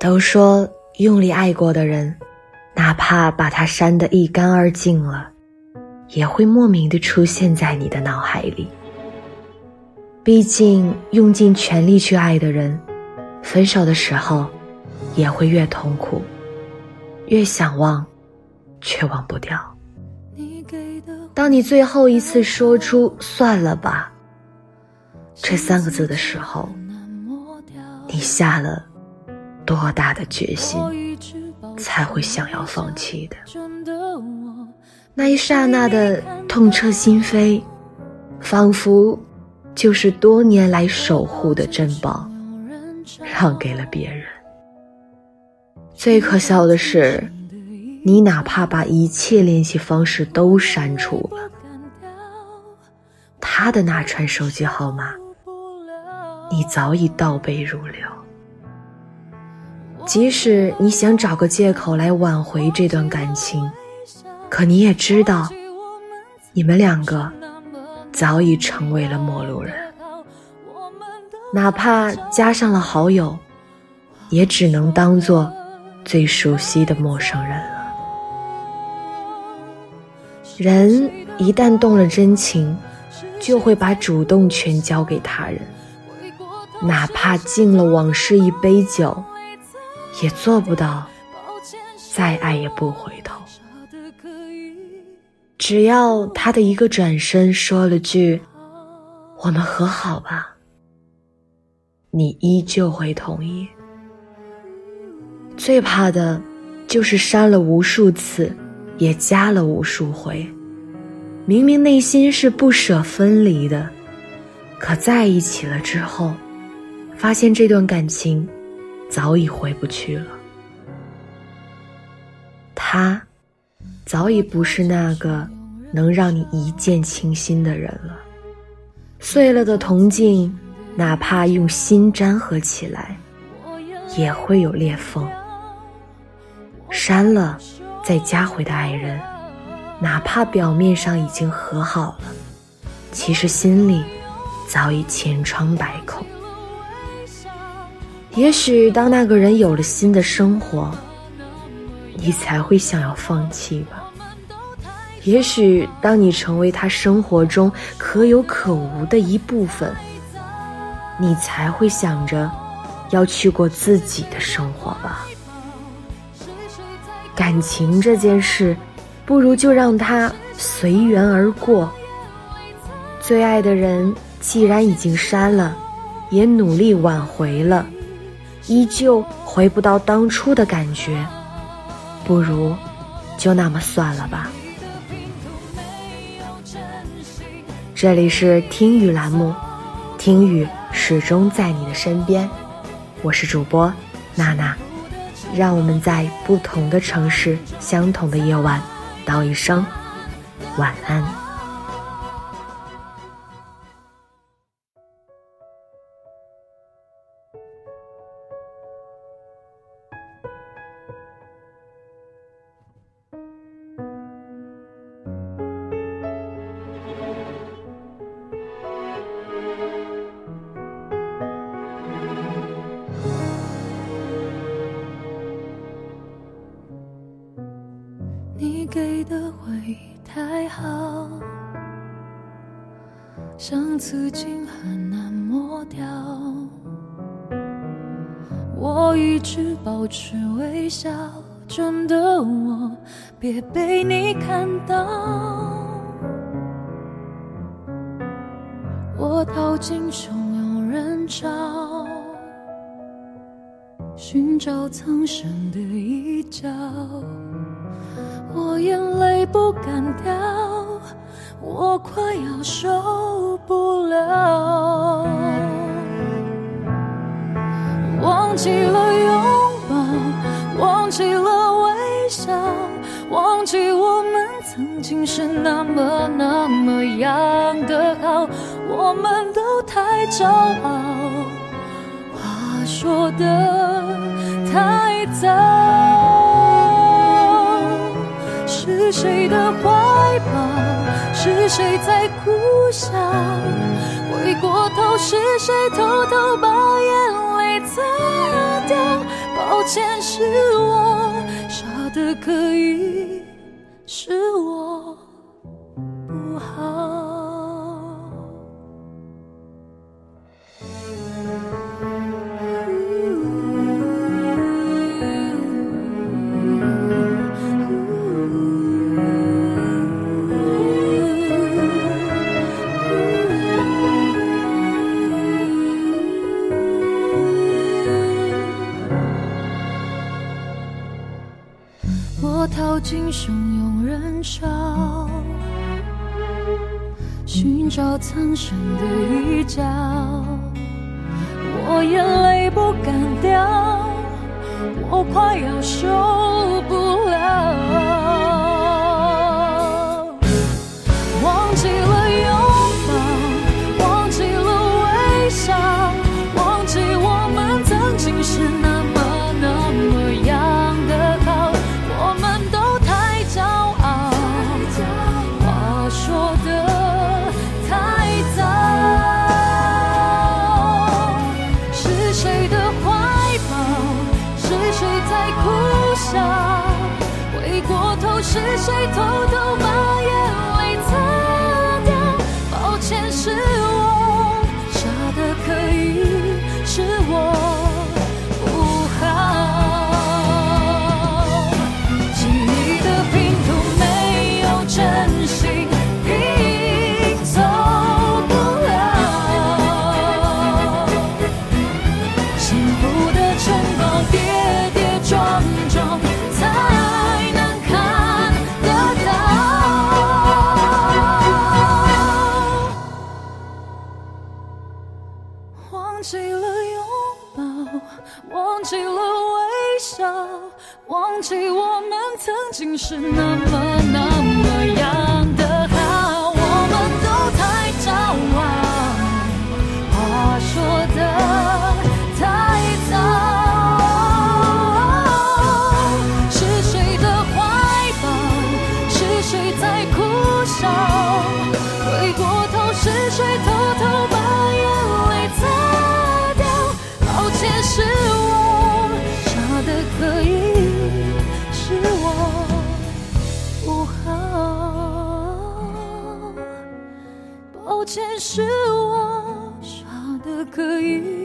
都说用力爱过的人，哪怕把他删得一干二净了，也会莫名的出现在你的脑海里。毕竟用尽全力去爱的人，分手的时候，也会越痛苦，越想忘，却忘不掉。当你最后一次说出“算了吧”这三个字的时候，你下了多大的决心，才会想要放弃的？那一刹那的痛彻心扉，仿佛就是多年来守护的珍宝，让给了别人。最可笑的是。你哪怕把一切联系方式都删除了，他的那串手机号码，你早已倒背如流。即使你想找个借口来挽回这段感情，可你也知道，你们两个早已成为了陌路人。哪怕加上了好友，也只能当做最熟悉的陌生人了。人一旦动了真情，就会把主动权交给他人，哪怕敬了往事一杯酒，也做不到再爱也不回头。只要他的一个转身说了句“我们和好吧”，你依旧会同意。最怕的，就是删了无数次。也加了无数回，明明内心是不舍分离的，可在一起了之后，发现这段感情早已回不去了。他早已不是那个能让你一见倾心的人了。碎了的铜镜，哪怕用心粘合起来，也会有裂缝。删了。再加回的爱人，哪怕表面上已经和好了，其实心里早已千疮百孔。也许当那个人有了新的生活，你才会想要放弃吧。也许当你成为他生活中可有可无的一部分，你才会想着要去过自己的生活吧。感情这件事，不如就让它随缘而过。最爱的人既然已经删了，也努力挽回了，依旧回不到当初的感觉，不如就那么算了吧。这里是听雨栏目，听雨始终在你的身边，我是主播娜娜。让我们在不同的城市，相同的夜晚，道一声晚安。给的回忆太好，像刺青很难抹掉。我一直保持微笑，真的我别被你看到。我逃进汹涌人潮，寻找藏身的一角。我眼泪不敢掉，我快要受不了。忘记了拥抱，忘记了微笑，忘记我们曾经是那么那么样的好，我们都太骄傲，话说的太早。是谁的怀抱？是谁在苦笑？回过头，是谁偷偷把眼泪擦掉？抱歉是我傻的可以，是我逃进汹涌人潮，寻找藏身的一角。我眼泪不敢掉，我快要受苦笑，回过头是谁偷偷骂？记我们曾经是那么那抱歉，是我傻的可以。